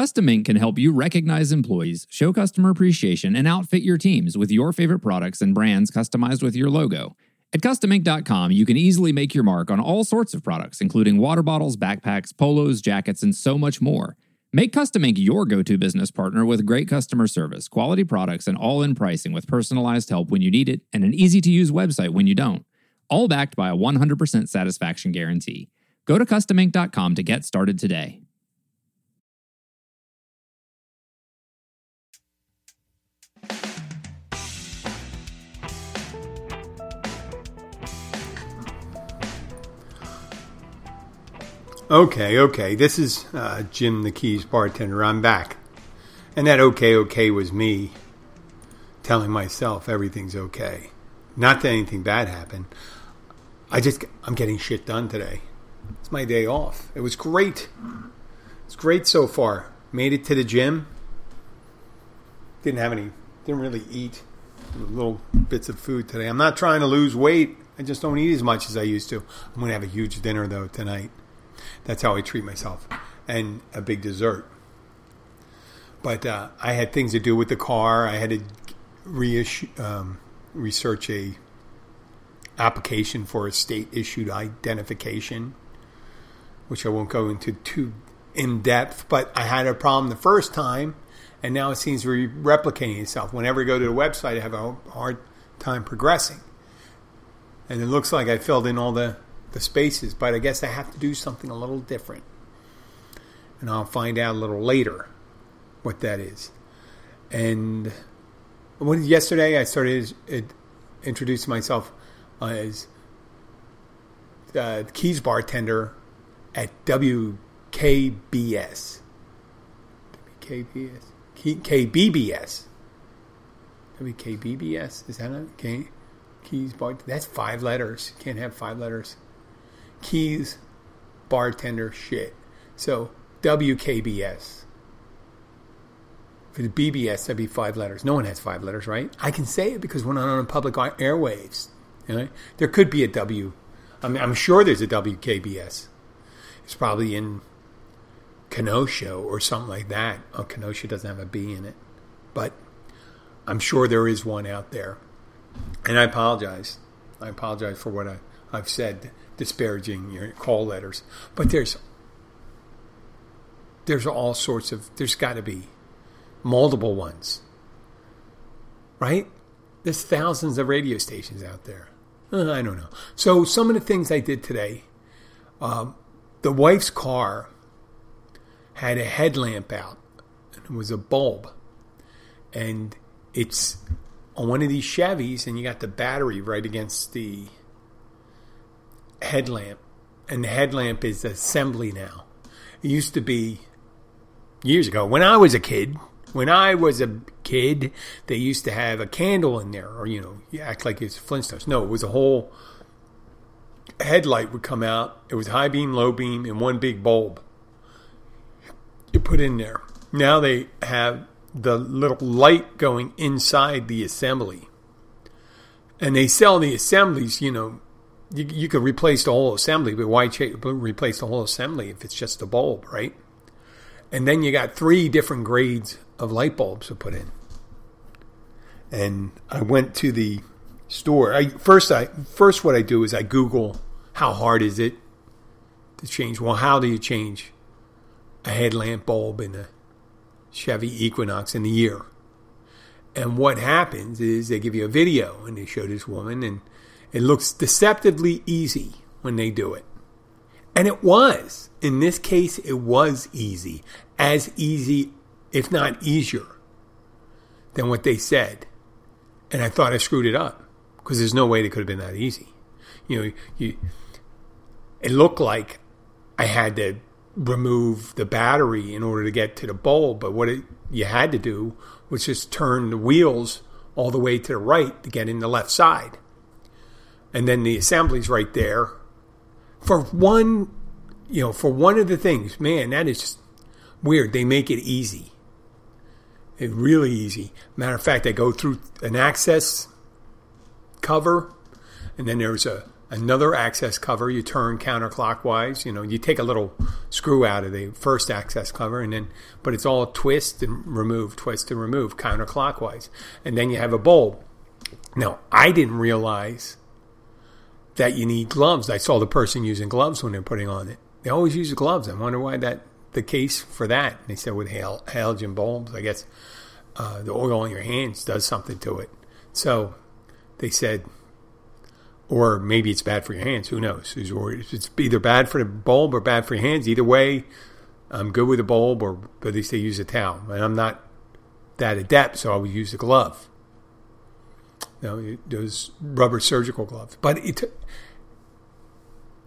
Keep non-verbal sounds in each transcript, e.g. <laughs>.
Custom Ink can help you recognize employees, show customer appreciation, and outfit your teams with your favorite products and brands customized with your logo. At CustomInk.com, you can easily make your mark on all sorts of products, including water bottles, backpacks, polos, jackets, and so much more. Make Custom Ink your go to business partner with great customer service, quality products, and all in pricing with personalized help when you need it and an easy to use website when you don't. All backed by a 100% satisfaction guarantee. Go to CustomInk.com to get started today. Okay, okay. This is uh, Jim the Keys bartender. I'm back. And that okay, okay was me telling myself everything's okay. Not that anything bad happened. I just, I'm getting shit done today. It's my day off. It was great. It's great so far. Made it to the gym. Didn't have any, didn't really eat little bits of food today. I'm not trying to lose weight. I just don't eat as much as I used to. I'm going to have a huge dinner though tonight. That's how I treat myself, and a big dessert. But uh, I had things to do with the car. I had to reissue, um, research a application for a state issued identification, which I won't go into too in depth. But I had a problem the first time, and now it seems to be replicating itself. Whenever I go to the website, I have a hard time progressing. And it looks like I filled in all the the spaces, but I guess I have to do something a little different. And I'll find out a little later what that is. And when yesterday I started uh, introducing myself as uh, Keys bartender at WKBS. WKBS? KBBS. WKBBS? Is that a K? Keys bar? That's five letters. You can't have five letters. Keys, bartender, shit. So WKBS. For the BBS, that'd be five letters. No one has five letters, right? I can say it because we're not on public airwaves. You know? There could be a W. I mean, I'm sure there's a WKBS. It's probably in Kenosha or something like that. Oh, Kenosha doesn't have a B in it. But I'm sure there is one out there. And I apologize. I apologize for what I, I've said disparaging your call letters. But there's there's all sorts of there's got to be multiple ones, right? There's thousands of radio stations out there. Uh, I don't know. So some of the things I did today, um, the wife's car had a headlamp out, and it was a bulb, and it's on one of these Chevys, and you got the battery right against the headlamp, and the headlamp is assembly now. It used to be years ago when I was a kid. When I was a kid, they used to have a candle in there, or you know, you act like it's Flintstones. No, it was a whole headlight would come out. It was high beam, low beam, and one big bulb. You put in there. Now they have the little light going inside the assembly, and they sell the assemblies, you know, you, you could replace the whole assembly, but why cha- replace the whole assembly if it's just a bulb, right? And then you got three different grades of light bulbs to put in. And I went to the store. I first I first what I do is I Google how hard is it to change. Well, how do you change a headlamp bulb in a Chevy Equinox in a year? And what happens is they give you a video and they show this woman and it looks deceptively easy when they do it. And it was. In this case, it was easy. As easy, if not easier, than what they said. And I thought I screwed it up because there's no way it could have been that easy. You know, you, it looked like I had to remove the battery in order to get to the bulb, but what it, you had to do was just turn the wheels all the way to the right to get in the left side and then the assembly's right there. For one, you know, for one of the things, man, that is just weird. They make it easy. It's really easy. Matter of fact, I go through an access cover, and then there's a another access cover. You turn counterclockwise. You know, you take a little screw out of the first access cover, and then, but it's all twist and remove, twist and remove counterclockwise, and then you have a bulb. Now, I didn't realize that you need gloves. I saw the person using gloves when they're putting on it. They always use gloves. I wonder why that the case for that. They said with hal- halogen bulbs, I guess uh, the oil on your hands does something to it. So they said, or maybe it's bad for your hands. Who knows? It's either bad for the bulb or bad for your hands. Either way, I'm good with the bulb, or at least they use a towel. And I'm not that adept, so I would use a glove. You know, those rubber surgical gloves. But it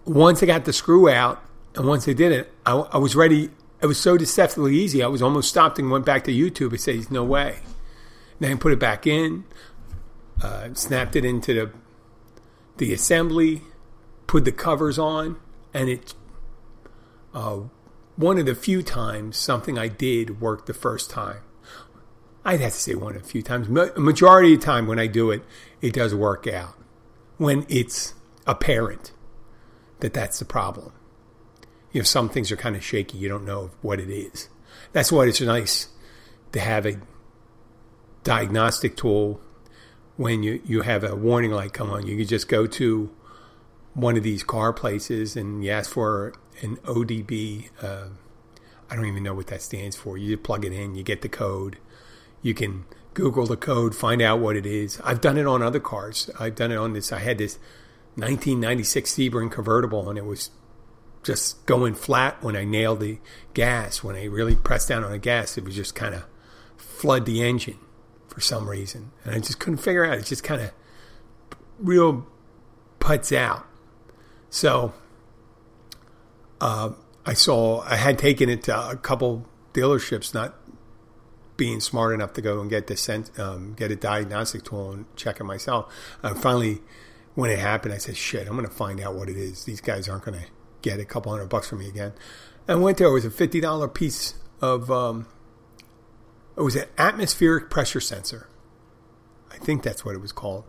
once I got the screw out, and once I did it, I, I was ready. It was so deceptively easy. I was almost stopped and went back to YouTube and said, "No way." Then put it back in, uh, snapped it into the the assembly, put the covers on, and it. Uh, one of the few times something I did worked the first time. I'd have to say one a few times. Majority of the time when I do it, it does work out. When it's apparent that that's the problem. You know, some things are kind of shaky. You don't know what it is. That's why it's nice to have a diagnostic tool when you, you have a warning light come on. You can just go to one of these car places and you ask for an ODB. Uh, I don't even know what that stands for. You plug it in, you get the code. You can Google the code, find out what it is. I've done it on other cars. I've done it on this. I had this 1996 Sebring convertible, and it was just going flat when I nailed the gas. When I really pressed down on the gas, it was just kind of flood the engine for some reason, and I just couldn't figure out. It just kind of real puts out. So uh, I saw I had taken it to a couple dealerships, not being smart enough to go and get the um, get a diagnostic tool and check it myself. Uh, finally, when it happened, I said, "Shit, I'm going to find out what it is. These guys aren't going to get a couple hundred bucks from me again." And went there. It was a fifty dollar piece of. Um, it was an atmospheric pressure sensor. I think that's what it was called.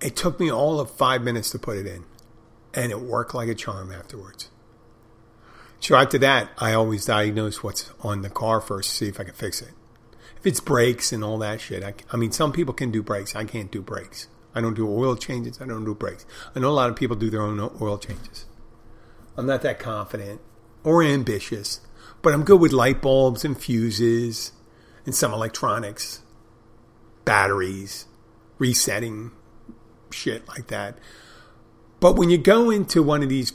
It took me all of five minutes to put it in, and it worked like a charm afterwards. So after that, I always diagnose what's on the car first to see if I can fix it. If it's brakes and all that shit, I, I mean, some people can do brakes. I can't do brakes. I don't do oil changes. I don't do brakes. I know a lot of people do their own oil changes. I'm not that confident or ambitious, but I'm good with light bulbs and fuses and some electronics, batteries, resetting, shit like that. But when you go into one of these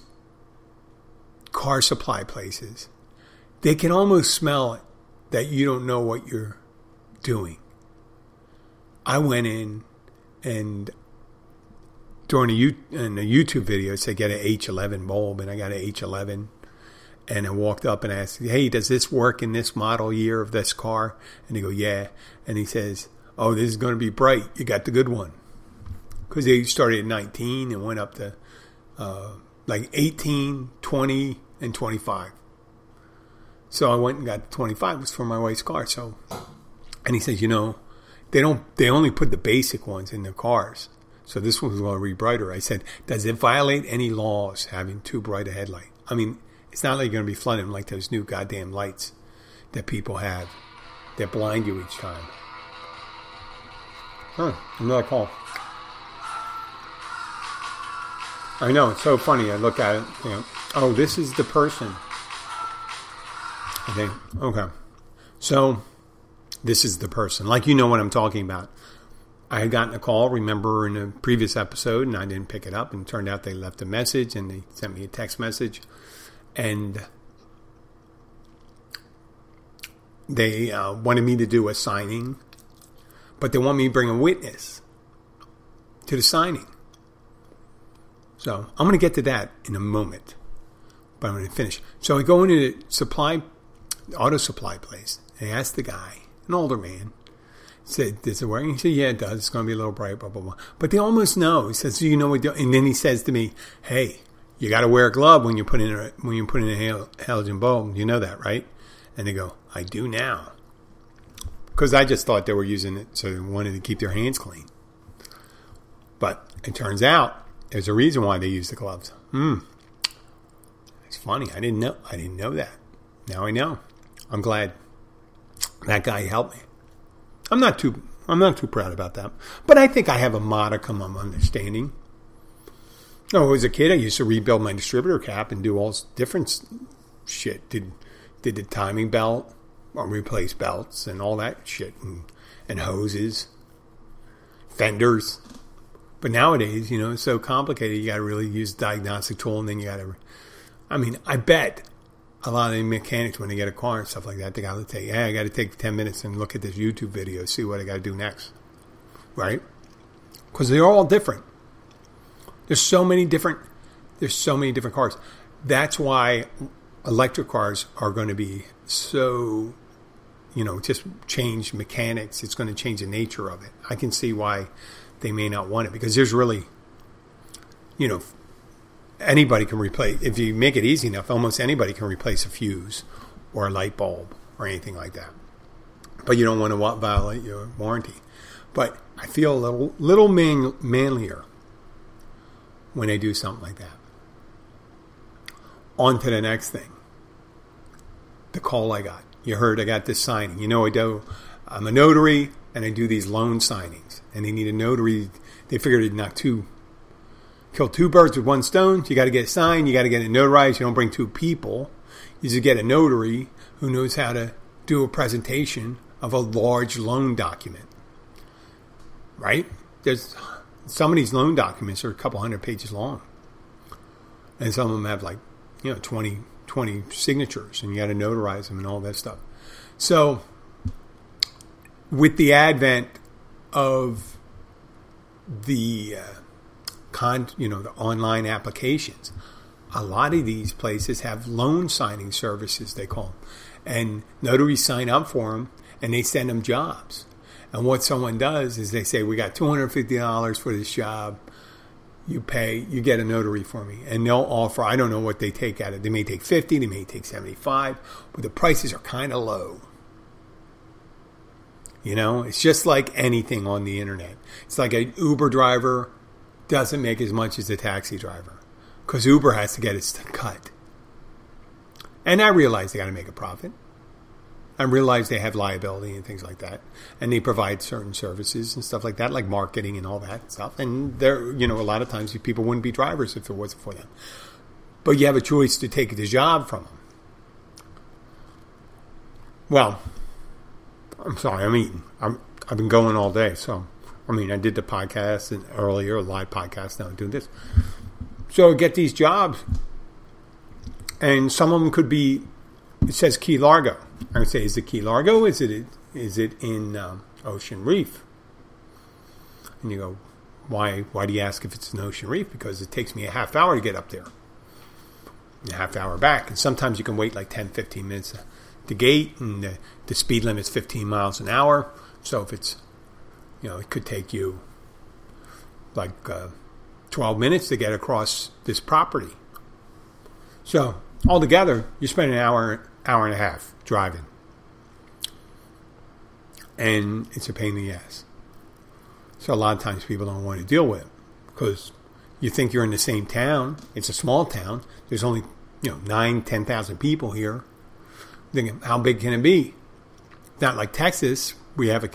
car supply places, they can almost smell it that you don't know what you're doing. I went in and during a, U, in a YouTube video, it said get an H11 bulb, and I got an H11. And I walked up and asked, "Hey, does this work in this model year of this car?" And he go, "Yeah." And he says, "Oh, this is going to be bright. You got the good one." Because they started at 19 and went up to uh, like 18, 20, and 25. So I went and got 25 It was for my wife's car. So, and he says, you know, they don't, they only put the basic ones in their cars. So this one was going to be brighter. I said, does it violate any laws having too bright a headlight? I mean, it's not like you're going to be flooding like those new goddamn lights that people have that blind you each time. Huh, another call. I know, it's so funny. I look at it, you know, oh, this is the person. Think, okay. So, this is the person. Like, you know what I'm talking about. I had gotten a call, remember, in a previous episode, and I didn't pick it up. And it turned out they left a message and they sent me a text message. And they uh, wanted me to do a signing, but they want me to bring a witness to the signing. So I'm going to get to that in a moment, but I'm going to finish. So I go into the supply, auto supply place, and I ask the guy, an older man, said, "Does it work?" he said, "Yeah, it does. It's going to be a little bright, blah blah blah." But they almost know. He says, "Do you know what?" And then he says to me, "Hey, you got to wear a glove when you put in a when you put in a halogen bulb. You know that, right?" And they go, "I do now," because I just thought they were using it so they wanted to keep their hands clean. But it turns out There's a reason why they use the gloves. Hmm. It's funny. I didn't know. I didn't know that. Now I know. I'm glad that guy helped me. I'm not too. I'm not too proud about that, but I think I have a modicum of understanding. Oh, as a kid, I used to rebuild my distributor cap and do all different shit. Did did the timing belt, or replace belts and all that shit, and, and hoses, fenders. But nowadays, you know, it's so complicated. You got to really use diagnostic tool, and then you got to. I mean, I bet a lot of the mechanics when they get a car and stuff like that, they got to take. Hey, I got to take ten minutes and look at this YouTube video, see what I got to do next, right? Because they're all different. There's so many different. There's so many different cars. That's why electric cars are going to be so, you know, just change mechanics. It's going to change the nature of it. I can see why they may not want it because there's really, you know, anybody can replace, if you make it easy enough, almost anybody can replace a fuse or a light bulb or anything like that. But you don't want to violate your warranty. But I feel a little, little man, manlier when I do something like that. On to the next thing. The call I got. You heard I got this signing. You know, I do. I'm a notary and they do these loan signings, and they need a notary. They figured it'd knock two, kill two birds with one stone. You got to get it signed. You got to get it notarized. You don't bring two people. You just get a notary who knows how to do a presentation of a large loan document. Right? There's some of these loan documents are a couple hundred pages long, and some of them have like you know 20, 20 signatures, and you got to notarize them and all that stuff. So with the advent of the uh, con, you know, the online applications, a lot of these places have loan signing services they call them, and notaries sign up for them and they send them jobs. And what someone does is they say, "We got two hundred fifty dollars for this job. You pay, you get a notary for me." And they'll offer. I don't know what they take at it. They may take fifty, they may take seventy-five, but the prices are kind of low. You know, it's just like anything on the internet. It's like an Uber driver doesn't make as much as a taxi driver because Uber has to get its cut. And I realize they got to make a profit. I realize they have liability and things like that, and they provide certain services and stuff like that, like marketing and all that stuff. And there, you know, a lot of times people wouldn't be drivers if it wasn't for them. But you have a choice to take the job from them. Well, I'm sorry, I'm eating. I'm, I've been going all day. So, I mean, I did the podcast and earlier, live podcast. Now I'm doing this. So get these jobs, and some of them could be. It says Key Largo. I would say, is it Key Largo? Is it is it in um, Ocean Reef? And you go, why? Why do you ask if it's an Ocean Reef? Because it takes me a half hour to get up there, a half hour back, and sometimes you can wait like 10, 15 minutes the gate, and the, the speed is 15 miles an hour. So if it's, you know, it could take you like uh, 12 minutes to get across this property. So altogether, you spend an hour, hour and a half driving, and it's a pain in the ass. So a lot of times people don't want to deal with it because you think you're in the same town. It's a small town. There's only you know nine, ten thousand people here thinking, how big can it be? Not like Texas. We have a,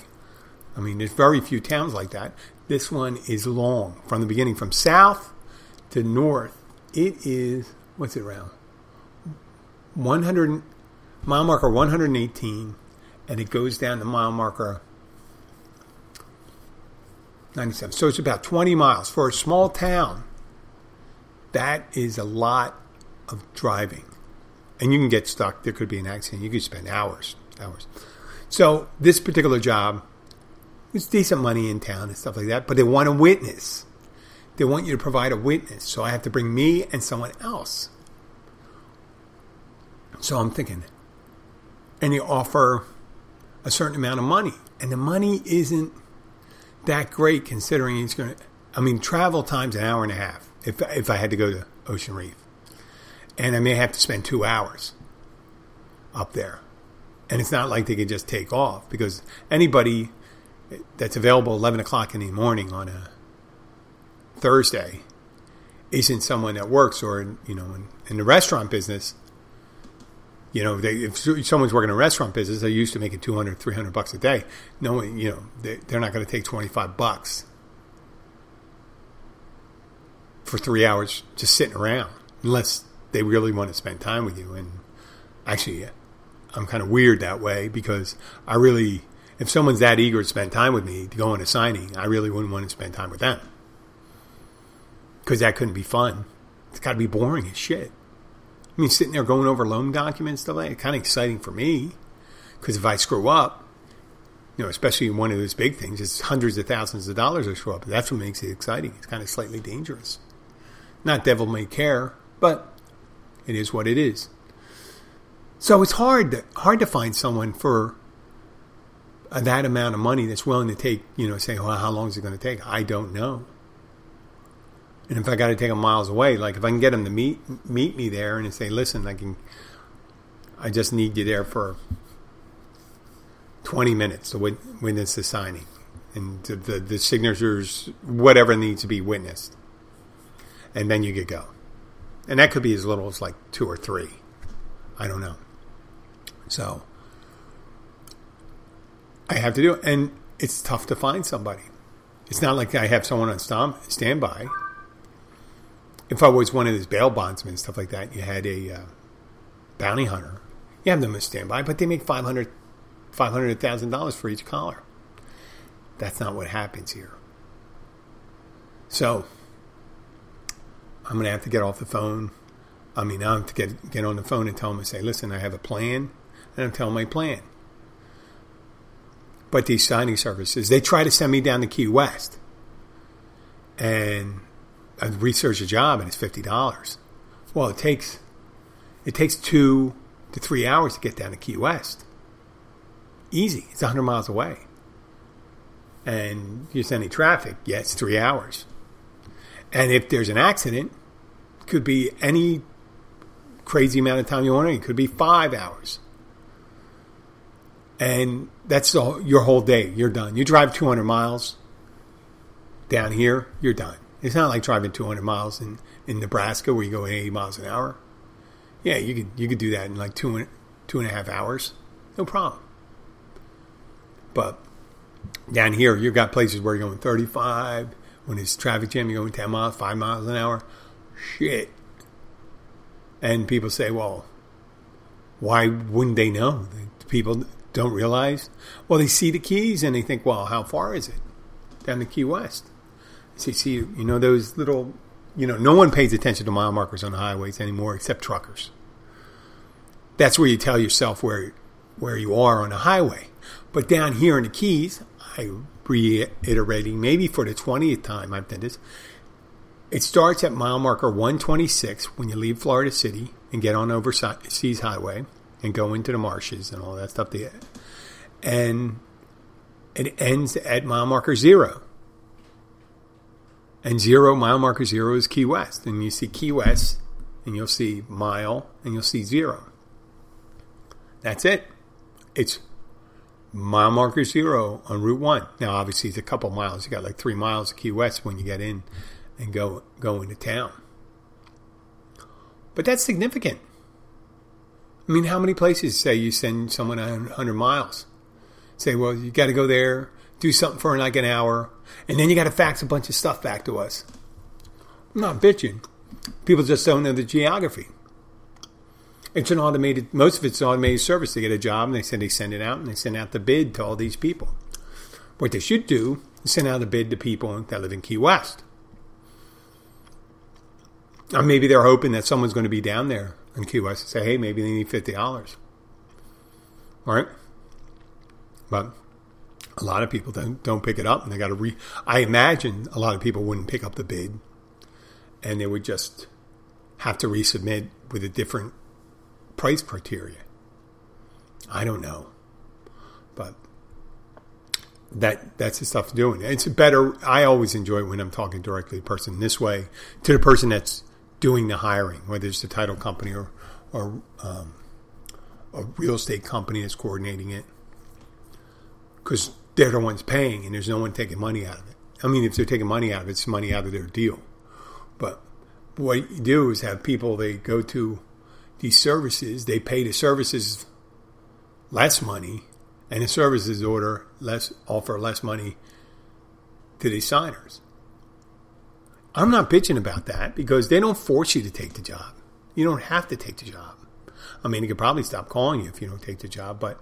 I mean, there's very few towns like that. This one is long from the beginning, from south to north. It is, what's it around? 100, mile marker 118, and it goes down to mile marker 97. So it's about 20 miles. For a small town, that is a lot of driving and you can get stuck. There could be an accident. You could spend hours, hours. So this particular job, it's decent money in town and stuff like that, but they want a witness. They want you to provide a witness. So I have to bring me and someone else. So I'm thinking, and they offer a certain amount of money, and the money isn't that great considering it's going to. I mean, travel time's an hour and a half if if I had to go to Ocean Reef and I may have to spend two hours up there. And it's not like they could just take off because anybody that's available 11 o'clock in the morning on a Thursday isn't someone that works or you know in, in the restaurant business you know they, if someone's working in a restaurant business they're used to making 200 300 bucks a day no one you know they, they're not going to take 25 bucks for three hours just sitting around unless they really want to spend time with you and actually i'm kind of weird that way because i really if someone's that eager to spend time with me to go on a signing i really wouldn't want to spend time with them because that couldn't be fun. It's got to be boring as shit. I mean, sitting there going over loan documents, stuff like that, kind of exciting for me. Because if I screw up, you know, especially in one of those big things, it's hundreds of thousands of dollars I screw up. That's what makes it exciting. It's kind of slightly dangerous. Not devil may care, but it is what it is. So it's hard to, hard to find someone for uh, that amount of money that's willing to take, you know, say, well, how long is it going to take? I don't know. And if I got to take them miles away, like if I can get them to meet meet me there and say, "Listen, I can, I just need you there for twenty minutes to witness the signing and the, the, the signatures, whatever needs to be witnessed," and then you could go. And that could be as little as like two or three. I don't know. So I have to do it, and it's tough to find somebody. It's not like I have someone on standby if I was one of those bail bondsmen, and stuff like that, you had a uh, bounty hunter. You have them as standby, but they make five hundred, five hundred thousand dollars for each collar. That's not what happens here. So I'm going to have to get off the phone. I mean, I have to get get on the phone and tell them and say, "Listen, I have a plan," and I'm telling my plan. But these signing services, they try to send me down to Key West, and I research a job and it's fifty dollars. Well, it takes it takes two to three hours to get down to Key West. Easy. It's hundred miles away. And there's any traffic, yeah, it's three hours. And if there's an accident, could be any crazy amount of time you want. It could be five hours. And that's the, your whole day. You're done. You drive 200 miles down here, you're done. It's not like driving 200 miles in, in Nebraska where you go 80 miles an hour. Yeah, you could you could do that in like two and, two and a half hours, no problem. But down here, you've got places where you're going 35. When it's traffic jam, you're going 10 miles, 5 miles an hour. Shit. And people say, well, why wouldn't they know? People don't realize. Well, they see the keys and they think, well, how far is it? Down to Key West. See, see, you know those little, you know, no one pays attention to mile markers on the highways anymore except truckers. That's where you tell yourself where where you are on the highway. But down here in the Keys, I reiterating maybe for the twentieth time I've done this. It starts at mile marker 126 when you leave Florida City and get on Overseas Highway and go into the marshes and all that stuff there. And it ends at mile marker zero. And zero, mile marker zero is Key West. And you see Key West, and you'll see mile, and you'll see zero. That's it. It's mile marker zero on Route 1. Now, obviously, it's a couple miles. You got like three miles of Key West when you get in and go, go into town. But that's significant. I mean, how many places say you send someone 100 miles? Say, well, you got to go there, do something for like an hour, and then you got to fax a bunch of stuff back to us. I'm not bitching. People just don't know the geography. It's an automated, most of it's an automated service. They get a job and they say they send it out and they send out the bid to all these people. What they should do is send out a bid to people that live in Key West. Or maybe they're hoping that someone's going to be down there in Key West and say, hey, maybe they need $50. All right? But a lot of people don't, don't pick it up and they got to re. I imagine a lot of people wouldn't pick up the bid and they would just have to resubmit with a different price criteria. I don't know. But that that's the stuff to do. It's better. I always enjoy when I'm talking directly to the person this way to the person that's doing the hiring, whether it's the title company or or um, a real estate company that's coordinating it. Because they're the ones paying and there's no one taking money out of it. I mean, if they're taking money out of it, it's money out of their deal. But what you do is have people they go to these services, they pay the services less money, and the services order less offer less money to the signers. I'm not bitching about that because they don't force you to take the job. You don't have to take the job. I mean, they could probably stop calling you if you don't take the job, but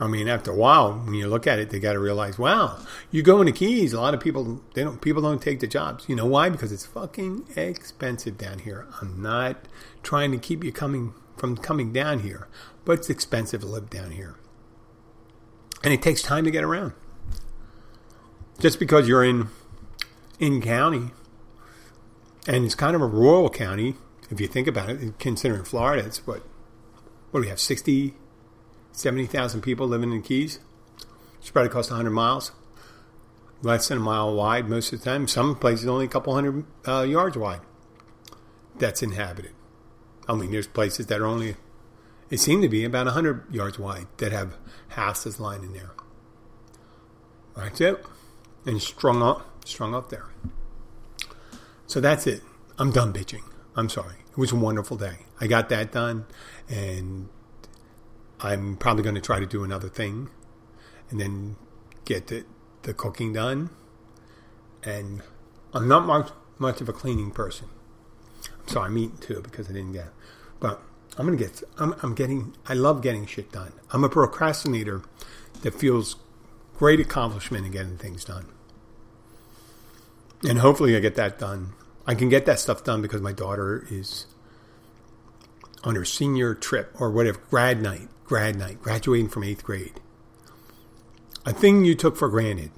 I mean, after a while, when you look at it, they got to realize, wow, you go into Keys. A lot of people they don't people don't take the jobs. You know why? Because it's fucking expensive down here. I'm not trying to keep you coming from coming down here, but it's expensive to live down here, and it takes time to get around. Just because you're in in county, and it's kind of a rural county, if you think about it, considering Florida, it's what what do we have sixty 70,000 people living in Keys, spread across 100 miles, less than a mile wide most of the time. Some places only a couple hundred uh, yards wide that's inhabited. I mean, there's places that are only, it seemed to be about 100 yards wide that have houses lying in there. That's it. And strung up, strung up there. So that's it. I'm done bitching. I'm sorry. It was a wonderful day. I got that done, and I'm probably going to try to do another thing and then get the, the cooking done. And I'm not much, much of a cleaning person. I'm sorry, I'm eating too because I didn't get. But I'm gonna get. I'm, I'm getting. I love getting shit done. I'm a procrastinator that feels great accomplishment in getting things done. And hopefully I get that done. I can get that stuff done because my daughter is on her senior trip or whatever grad night grad night, graduating from eighth grade. A thing you took for granted.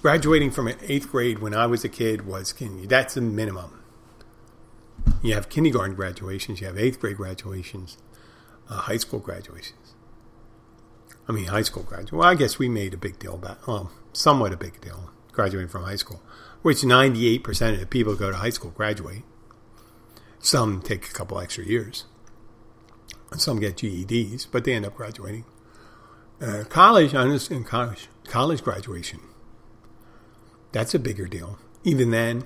Graduating from eighth grade when I was a kid was that's the minimum. You have kindergarten graduations, you have eighth grade graduations, uh, high school graduations. I mean, high school graduate. Well, I guess we made a big deal about, well, somewhat a big deal, graduating from high school, which 98% of the people who go to high school graduate. Some take a couple extra years. Some get GEDs, but they end up graduating. Uh, college, I understand college, college graduation. That's a bigger deal. Even then,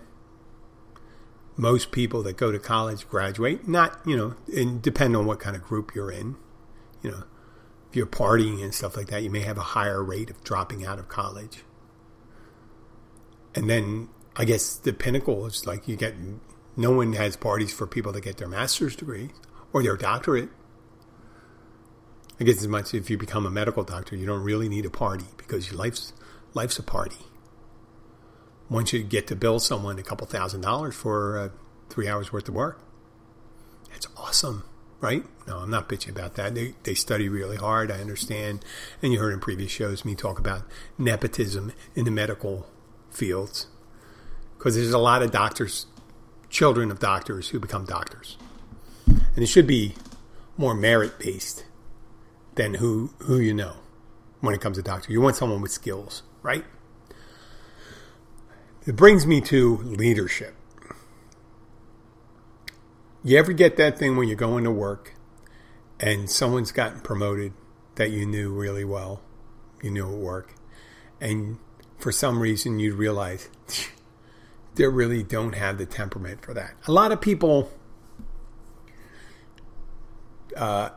most people that go to college graduate. Not, you know, and depend on what kind of group you're in. You know, if you're partying and stuff like that, you may have a higher rate of dropping out of college. And then I guess the pinnacle is like you get no one has parties for people that get their master's degree or their doctorate. I guess as much if you become a medical doctor, you don't really need a party because your life's life's a party. Once you get to bill someone a couple thousand dollars for uh, three hours worth of work, that's awesome, right? No, I'm not bitching about that. They they study really hard. I understand, and you heard in previous shows me talk about nepotism in the medical fields because there's a lot of doctors, children of doctors who become doctors, and it should be more merit based than who who you know when it comes to doctor. You want someone with skills, right? It brings me to leadership. You ever get that thing when you're going to work and someone's gotten promoted that you knew really well, you knew at work, and for some reason you'd realize <laughs> they really don't have the temperament for that. A lot of people uh,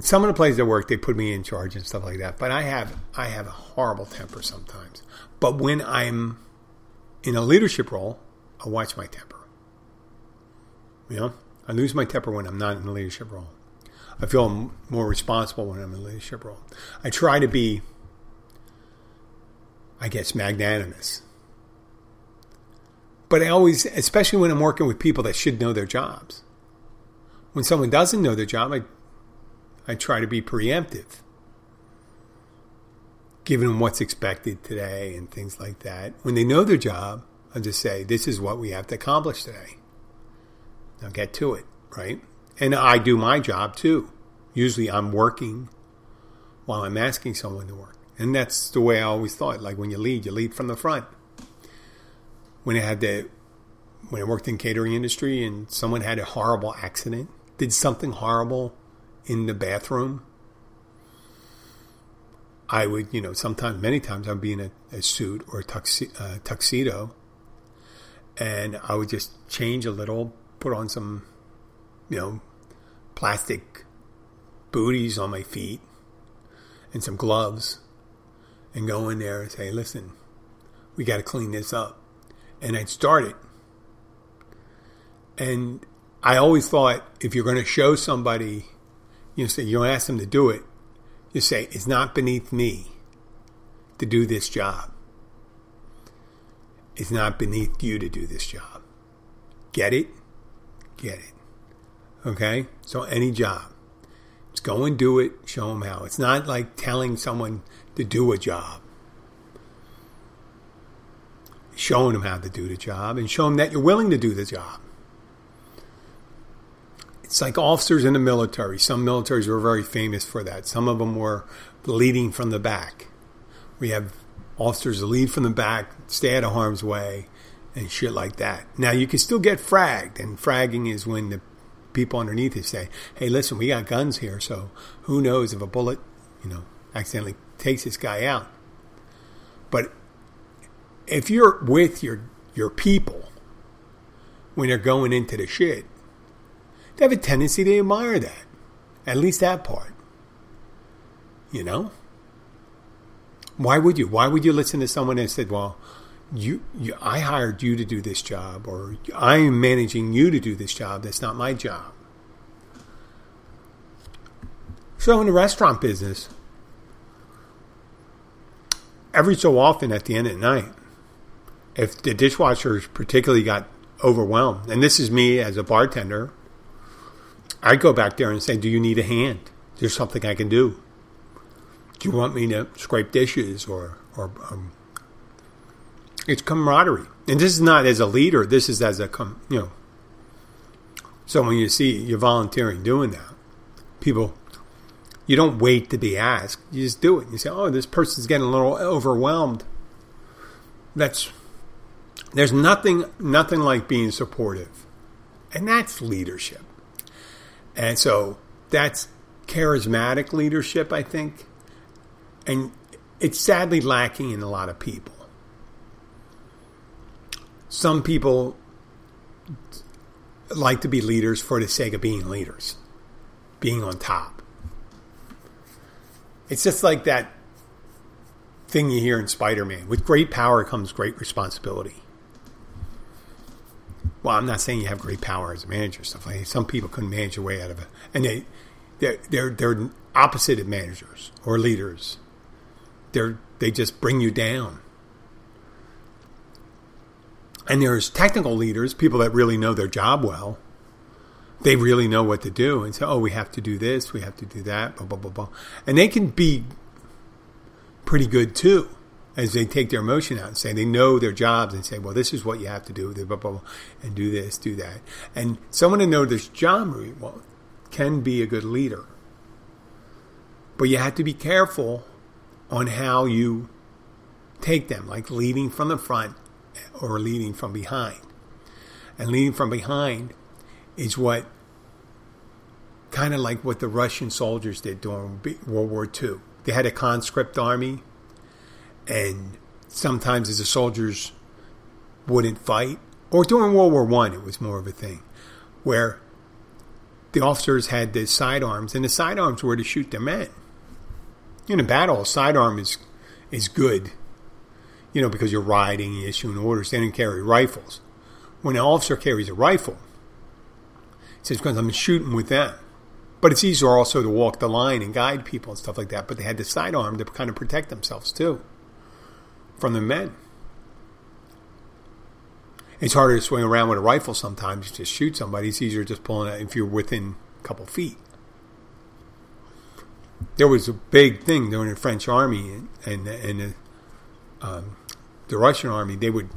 some of the places I work, they put me in charge and stuff like that. But I have I have a horrible temper sometimes. But when I'm in a leadership role, I watch my temper. You know, I lose my temper when I'm not in a leadership role. I feel more responsible when I'm in a leadership role. I try to be, I guess, magnanimous. But I always, especially when I'm working with people that should know their jobs. When someone doesn't know their job, I I try to be preemptive, giving them what's expected today and things like that. When they know their job, I just say, this is what we have to accomplish today. Now get to it, right? And I do my job too. Usually I'm working while I'm asking someone to work. And that's the way I always thought. Like when you lead, you lead from the front. When I had to, when I worked in catering industry and someone had a horrible accident, did something horrible in the bathroom, I would, you know, sometimes, many times I'd be in a, a suit or a tuxi- uh, tuxedo and I would just change a little, put on some, you know, plastic booties on my feet and some gloves and go in there and say, listen, we got to clean this up. And I'd start it. And I always thought if you're going to show somebody, you know, say, you ask them to do it, you say, it's not beneath me to do this job. It's not beneath you to do this job. Get it? Get it. Okay? So any job. Just go and do it, show them how. It's not like telling someone to do a job. Showing them how to do the job and show them that you're willing to do the job. It's like officers in the military. Some militaries were very famous for that. Some of them were leading from the back. We have officers lead from the back, stay out of harm's way, and shit like that. Now you can still get fragged, and fragging is when the people underneath you say, "Hey, listen, we got guns here, so who knows if a bullet, you know, accidentally takes this guy out." But if you're with your your people when they're going into the shit, they have a tendency to admire that. At least that part. You know? Why would you? Why would you listen to someone that said, "Well, you, you, I hired you to do this job, or I am managing you to do this job. That's not my job." So, in the restaurant business, every so often at the end of the night, if the dishwashers particularly got overwhelmed, and this is me as a bartender, I'd go back there and say, "Do you need a hand? Is there something I can do?" Do you want me to scrape dishes or or um, it's camaraderie, and this is not as a leader. This is as a com, you know. So when you see you're volunteering doing that, people, you don't wait to be asked. You just do it. You say, "Oh, this person's getting a little overwhelmed." That's there's nothing nothing like being supportive, and that's leadership. And so that's charismatic leadership, I think and it's sadly lacking in a lot of people. Some people like to be leaders for the sake of being leaders, being on top. It's just like that thing you hear in Spider Man with great power comes great responsibility. Well, I'm not saying you have great power as a manager, stuff like that. Some people couldn't manage their way out of it. And they, they're, they're, they're opposite of managers or leaders they're they just bring you down. And there's technical leaders, people that really know their job well. They really know what to do and say, "Oh, we have to do this, we have to do that." Blah blah blah blah, and they can be pretty good too, as they take their emotion out and say they know their jobs and say, "Well, this is what you have to do," blah blah blah, and do this, do that. And someone to know this job well can be a good leader, but you have to be careful on how you take them, like leading from the front or leading from behind. And leading from behind is what kind of like what the Russian soldiers did during World War II. They had a conscript army, and sometimes the soldiers wouldn't fight, or during World War One, it was more of a thing where the officers had the sidearms, and the sidearms were to shoot their men in a battle, a sidearm is is good, you know, because you're riding, you're issuing orders. They didn't carry rifles. When an officer carries a rifle, it says because I'm shooting with them. But it's easier also to walk the line and guide people and stuff like that. But they had the sidearm to kind of protect themselves too from the men. It's harder to swing around with a rifle sometimes to shoot somebody. It's easier just pulling it if you're within a couple feet there was a big thing during the French army and and, and the, um, the Russian army. They would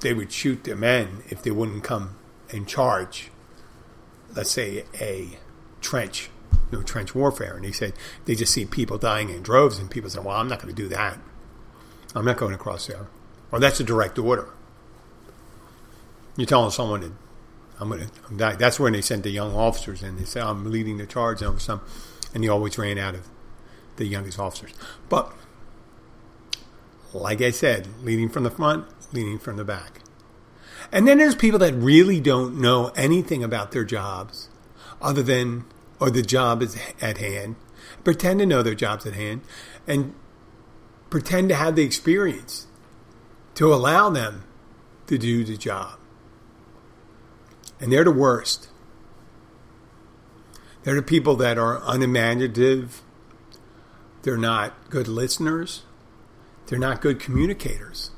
they would shoot the men if they wouldn't come and charge. Let's say a trench, you know, trench warfare, and he said they just see people dying in droves, and people say, "Well, I'm not going to do that. I'm not going across there." Or that's a direct order. You're telling someone that I'm going to die. That's when they sent the young officers in. They say, "I'm leading the charge," and some, and they always ran out of the youngest officers. But like I said, leading from the front, leading from the back. And then there's people that really don't know anything about their jobs other than, or the job is at hand, pretend to know their job's at hand, and pretend to have the experience to allow them to do the job. And they're the worst. They're the people that are unimaginative. They're not good listeners. They're not good communicators.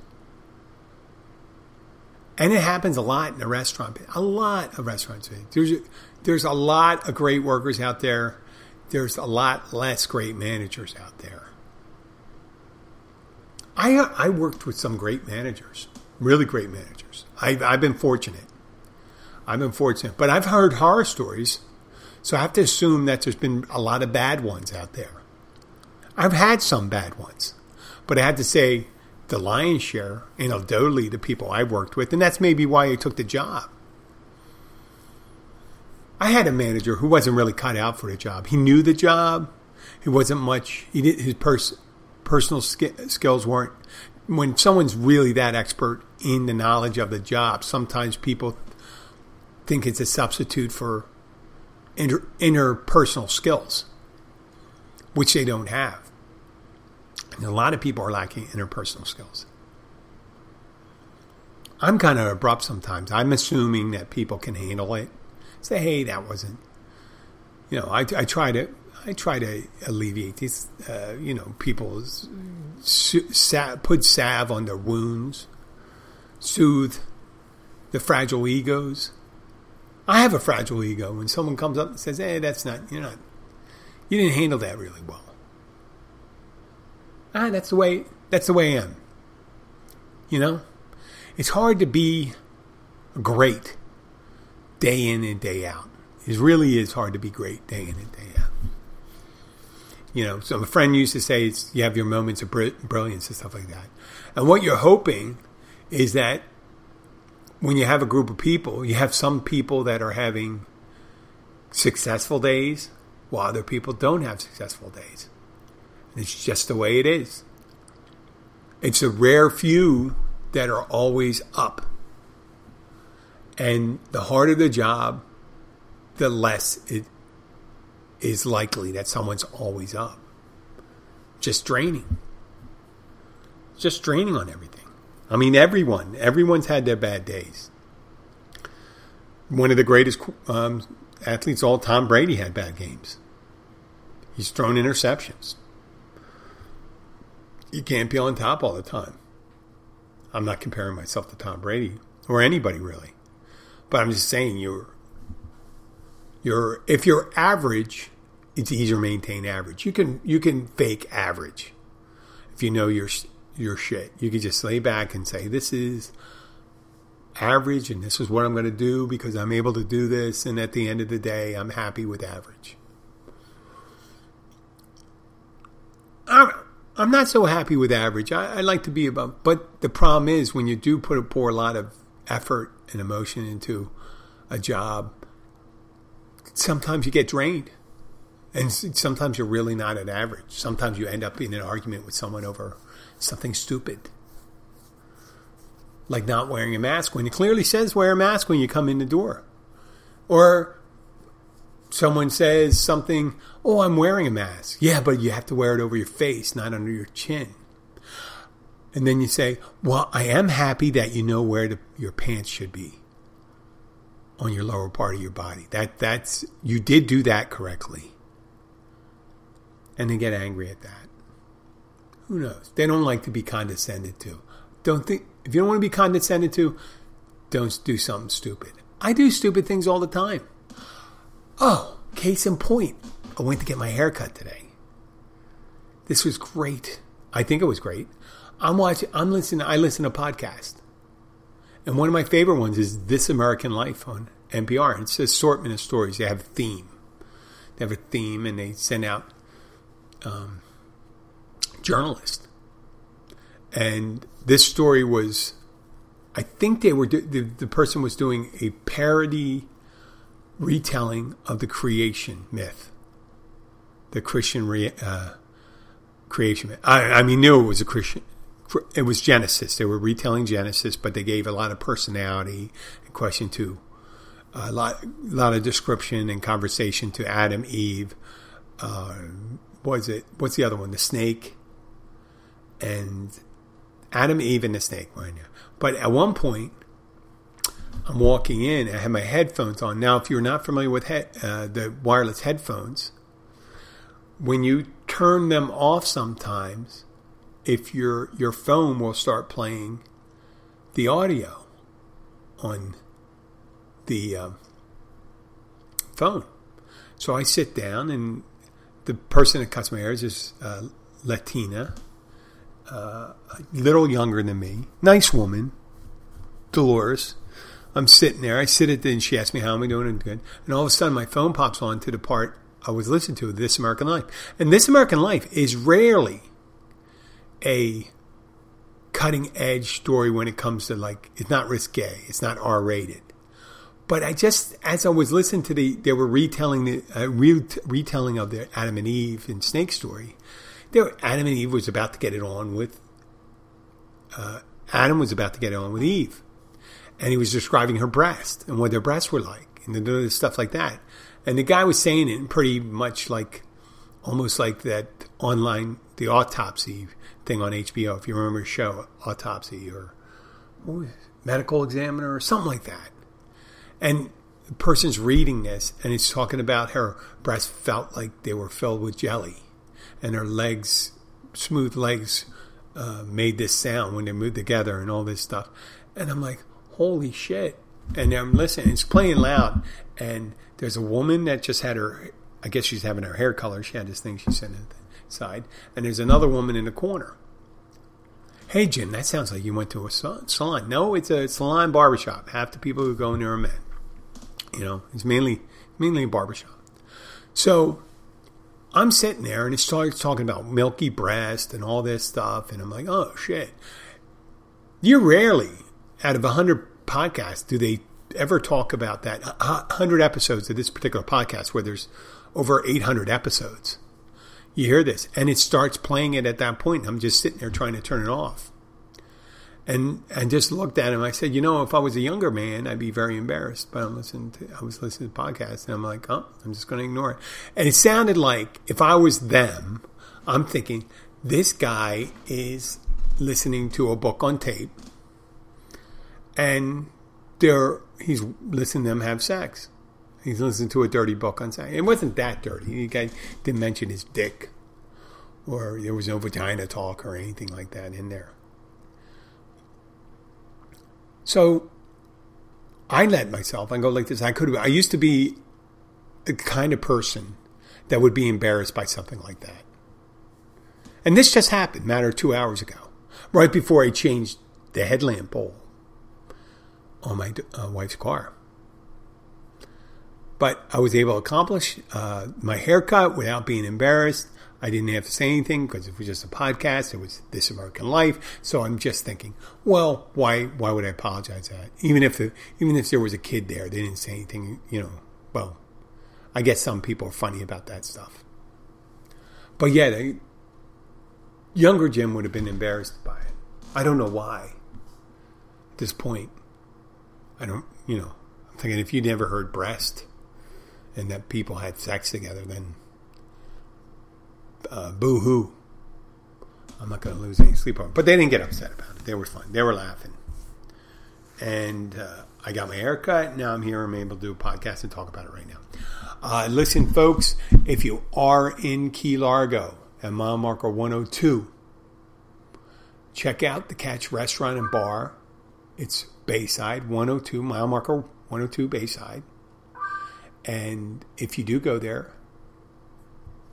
And it happens a lot in the restaurant. A lot of restaurants. There's a, there's a lot of great workers out there. There's a lot less great managers out there. I I worked with some great managers, really great managers. I've I've been fortunate. I've been fortunate, but I've heard horror stories, so I have to assume that there's been a lot of bad ones out there. I've had some bad ones, but I had to say the lion's share, anecdotally, the people I've worked with, and that's maybe why I took the job. I had a manager who wasn't really cut out for the job. He knew the job. He wasn't much. He did his pers- personal sk- skills weren't. When someone's really that expert in the knowledge of the job, sometimes people think it's a substitute for inter- interpersonal skills, which they don't have. And a lot of people are lacking interpersonal skills. I'm kind of abrupt sometimes. I'm assuming that people can handle it. Say, hey, that wasn't. You know, I, I try to I try to alleviate these. Uh, you know, people's put salve on their wounds, soothe the fragile egos. I have a fragile ego. When someone comes up and says, "Hey, that's not you're not you didn't handle that really well," ah, that's the way that's the way I am. You know, it's hard to be great day in and day out. It really is hard to be great day in and day out. You know, so a friend used to say you have your moments of brilliance and stuff like that. And what you're hoping is that when you have a group of people, you have some people that are having successful days while other people don't have successful days. And It's just the way it is. It's a rare few that are always up. And the harder the job, the less it is likely that someone's always up. Just draining. Just draining on everything. I mean, everyone. Everyone's had their bad days. One of the greatest um, athletes all, Tom Brady, had bad games. He's thrown interceptions you can't be on top all the time. I'm not comparing myself to Tom Brady or anybody really, but I'm just saying you're you're if you're average, it's easier to maintain average. You can you can fake average if you know your your shit. You can just lay back and say this is average and this is what I'm going to do because I'm able to do this and at the end of the day I'm happy with average. I'm, I'm not so happy with average. I, I, like to be above, but the problem is when you do put a poor lot of effort and emotion into a job, sometimes you get drained, and sometimes you're really not at average. Sometimes you end up in an argument with someone over something stupid, like not wearing a mask when it clearly says wear a mask when you come in the door, or someone says something, oh, I'm wearing a mask. Yeah, but you have to wear it over your face, not under your chin. And then you say, well, I am happy that you know where the, your pants should be on your lower part of your body. That that's you did do that correctly. And they get angry at that. Who knows? They don't like to be condescended to. Don't think if you don't want to be condescended to, don't do something stupid. I do stupid things all the time. Oh, case in point, I went to get my hair cut today. This was great. I think it was great. I'm watching. I'm listening. I listen to podcasts, and one of my favorite ones is This American Life on NPR. It's an assortment of stories. They have a theme. They have a theme, and they send out um, journalists. And this story was, I think they were the, the person was doing a parody retelling of the creation myth, the Christian re, uh, creation myth. I, I mean, knew it was a Christian it was Genesis. They were retelling Genesis, but they gave a lot of personality and question two, a lot, a lot of description and conversation to Adam, Eve. Uh, what is it? What's the other one? The snake and Adam, Eve, and the snake. Right now. But at one point, I'm walking in. I have my headphones on. Now, if you're not familiar with uh, the wireless headphones, when you turn them off, sometimes, if your your phone will start playing the audio on the uh, phone. So I sit down, and the person that cuts my hair is uh, Latina, uh, a little younger than me, nice woman, Dolores. I'm sitting there. I sit at the, and she asks me how am I doing and good. And all of a sudden, my phone pops on to the part I was listening to, This American Life. And This American Life is rarely a cutting edge story when it comes to like it's not risque, it's not R rated. But I just, as I was listening to the, they were retelling the uh, re- retelling of the Adam and Eve and Snake story. They were, Adam and Eve was about to get it on with. Uh, Adam was about to get it on with Eve, and he was describing her breast and what their breasts were like, and the, stuff like that. And the guy was saying it pretty much like, almost like that online the autopsy thing on HBO. If you remember the show Autopsy or Medical Examiner or something like that. And the person's reading this and it's talking about her breasts felt like they were filled with jelly and her legs smooth legs uh, made this sound when they moved together and all this stuff. And i'm like holy shit. And i'm listening it's playing loud and there's a woman that just had her i guess she's having her hair color she had this thing she sent inside and there's another woman in the corner hey jim that sounds like you went to a salon no it's a salon barbershop half the people who go in there are men you know, it's mainly mainly a barbershop. So I'm sitting there and it starts talking about milky breast and all this stuff, and I'm like, oh shit. You rarely, out of a hundred podcasts, do they ever talk about that hundred episodes of this particular podcast where there's over 800 episodes. You hear this, and it starts playing it at that point. I'm just sitting there trying to turn it off and and just looked at him. I said, you know, if I was a younger man, I'd be very embarrassed. But I'm listening to, I was listening to podcasts, and I'm like, oh, I'm just going to ignore it. And it sounded like if I was them, I'm thinking this guy is listening to a book on tape, and they're he's listening to them have sex. He's listening to a dirty book on sex. It wasn't that dirty. Guy didn't mention his dick, or there was no vagina talk or anything like that in there. So I let myself, I go like this. I could, I used to be the kind of person that would be embarrassed by something like that. And this just happened, matter of two hours ago, right before I changed the headlamp bowl on my uh, wife's car. But I was able to accomplish uh, my haircut without being embarrassed. I didn't have to say anything because it was just a podcast. It was This American Life. So I'm just thinking, well, why why would I apologize that? Even if the, even if there was a kid there, they didn't say anything. You know, well, I guess some people are funny about that stuff. But yeah, they, younger Jim would have been embarrassed by it. I don't know why. At this point, I don't. You know, I'm thinking if you never heard breast and that people had sex together, then uh, boo hoo. I'm not going to lose any sleep on it. But they didn't get upset about it. They were fine. They were laughing. And uh, I got my hair cut. Now I'm here. I'm able to do a podcast and talk about it right now. Uh, listen, folks, if you are in Key Largo at mile marker 102, check out the Catch Restaurant and Bar. It's Bayside 102, mile marker 102 Bayside. And if you do go there,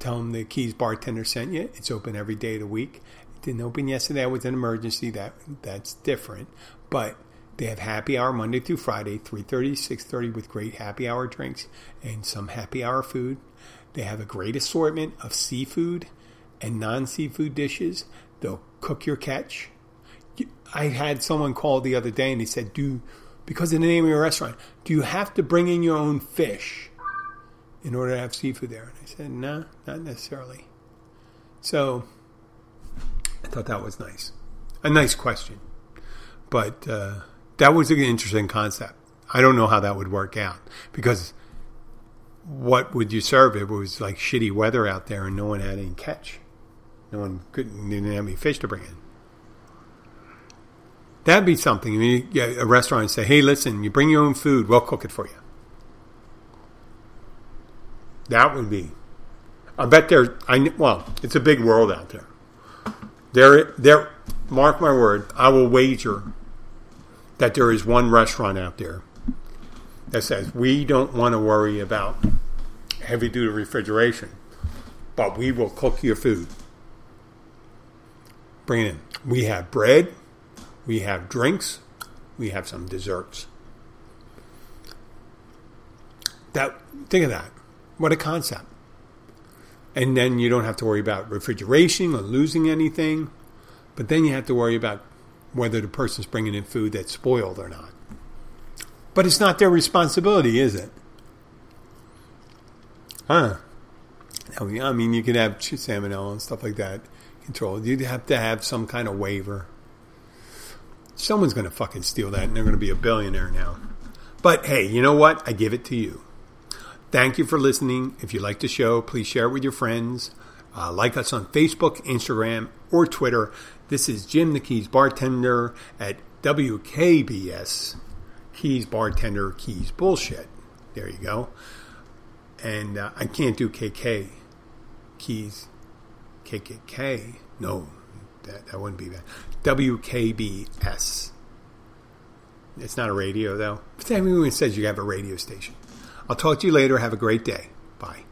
Tell them the Keys bartender sent you. It's open every day of the week. It didn't open yesterday. It was an emergency. That that's different. But they have happy hour Monday through Friday, 3.30 6.30 with great happy hour drinks and some happy hour food. They have a great assortment of seafood and non-seafood dishes. They'll cook your catch. I had someone call the other day and he said, "Do because of the name of your restaurant, do you have to bring in your own fish?" in order to have seafood there? And I said, no, nah, not necessarily. So I thought that was nice. a nice question, but uh, that was an interesting concept. I don't know how that would work out because what would you serve if it was like shitty weather out there and no one had any catch? No one couldn't didn't have any fish to bring in. That'd be something. I mean, yeah, a restaurant say, "Hey, listen, you bring your own food. We'll cook it for you." That would be. I bet there. I well, it's a big world out there. There, there. Mark my word. I will wager that there is one restaurant out there that says we don't want to worry about heavy duty refrigeration, but we will cook your food. Bring it in. We have bread, we have drinks, we have some desserts. That think of that. What a concept. And then you don't have to worry about refrigeration or losing anything, but then you have to worry about whether the person's bringing in food that's spoiled or not. But it's not their responsibility, is it? Huh. I mean, you could have salmonella and stuff like that controlled. You'd have to have some kind of waiver. Someone's going to fucking steal that and they're going to be a billionaire now. But hey, you know what? I give it to you. Thank you for listening. If you like the show, please share it with your friends. Uh, like us on Facebook, Instagram, or Twitter. This is Jim the Keys bartender at WKBS Keys bartender, Keys bullshit. There you go. And uh, I can't do KK. Keys, KKK. No, that, that wouldn't be that. WKBS. It's not a radio, though. But everyone says you have a radio station. I'll talk to you later. Have a great day. Bye.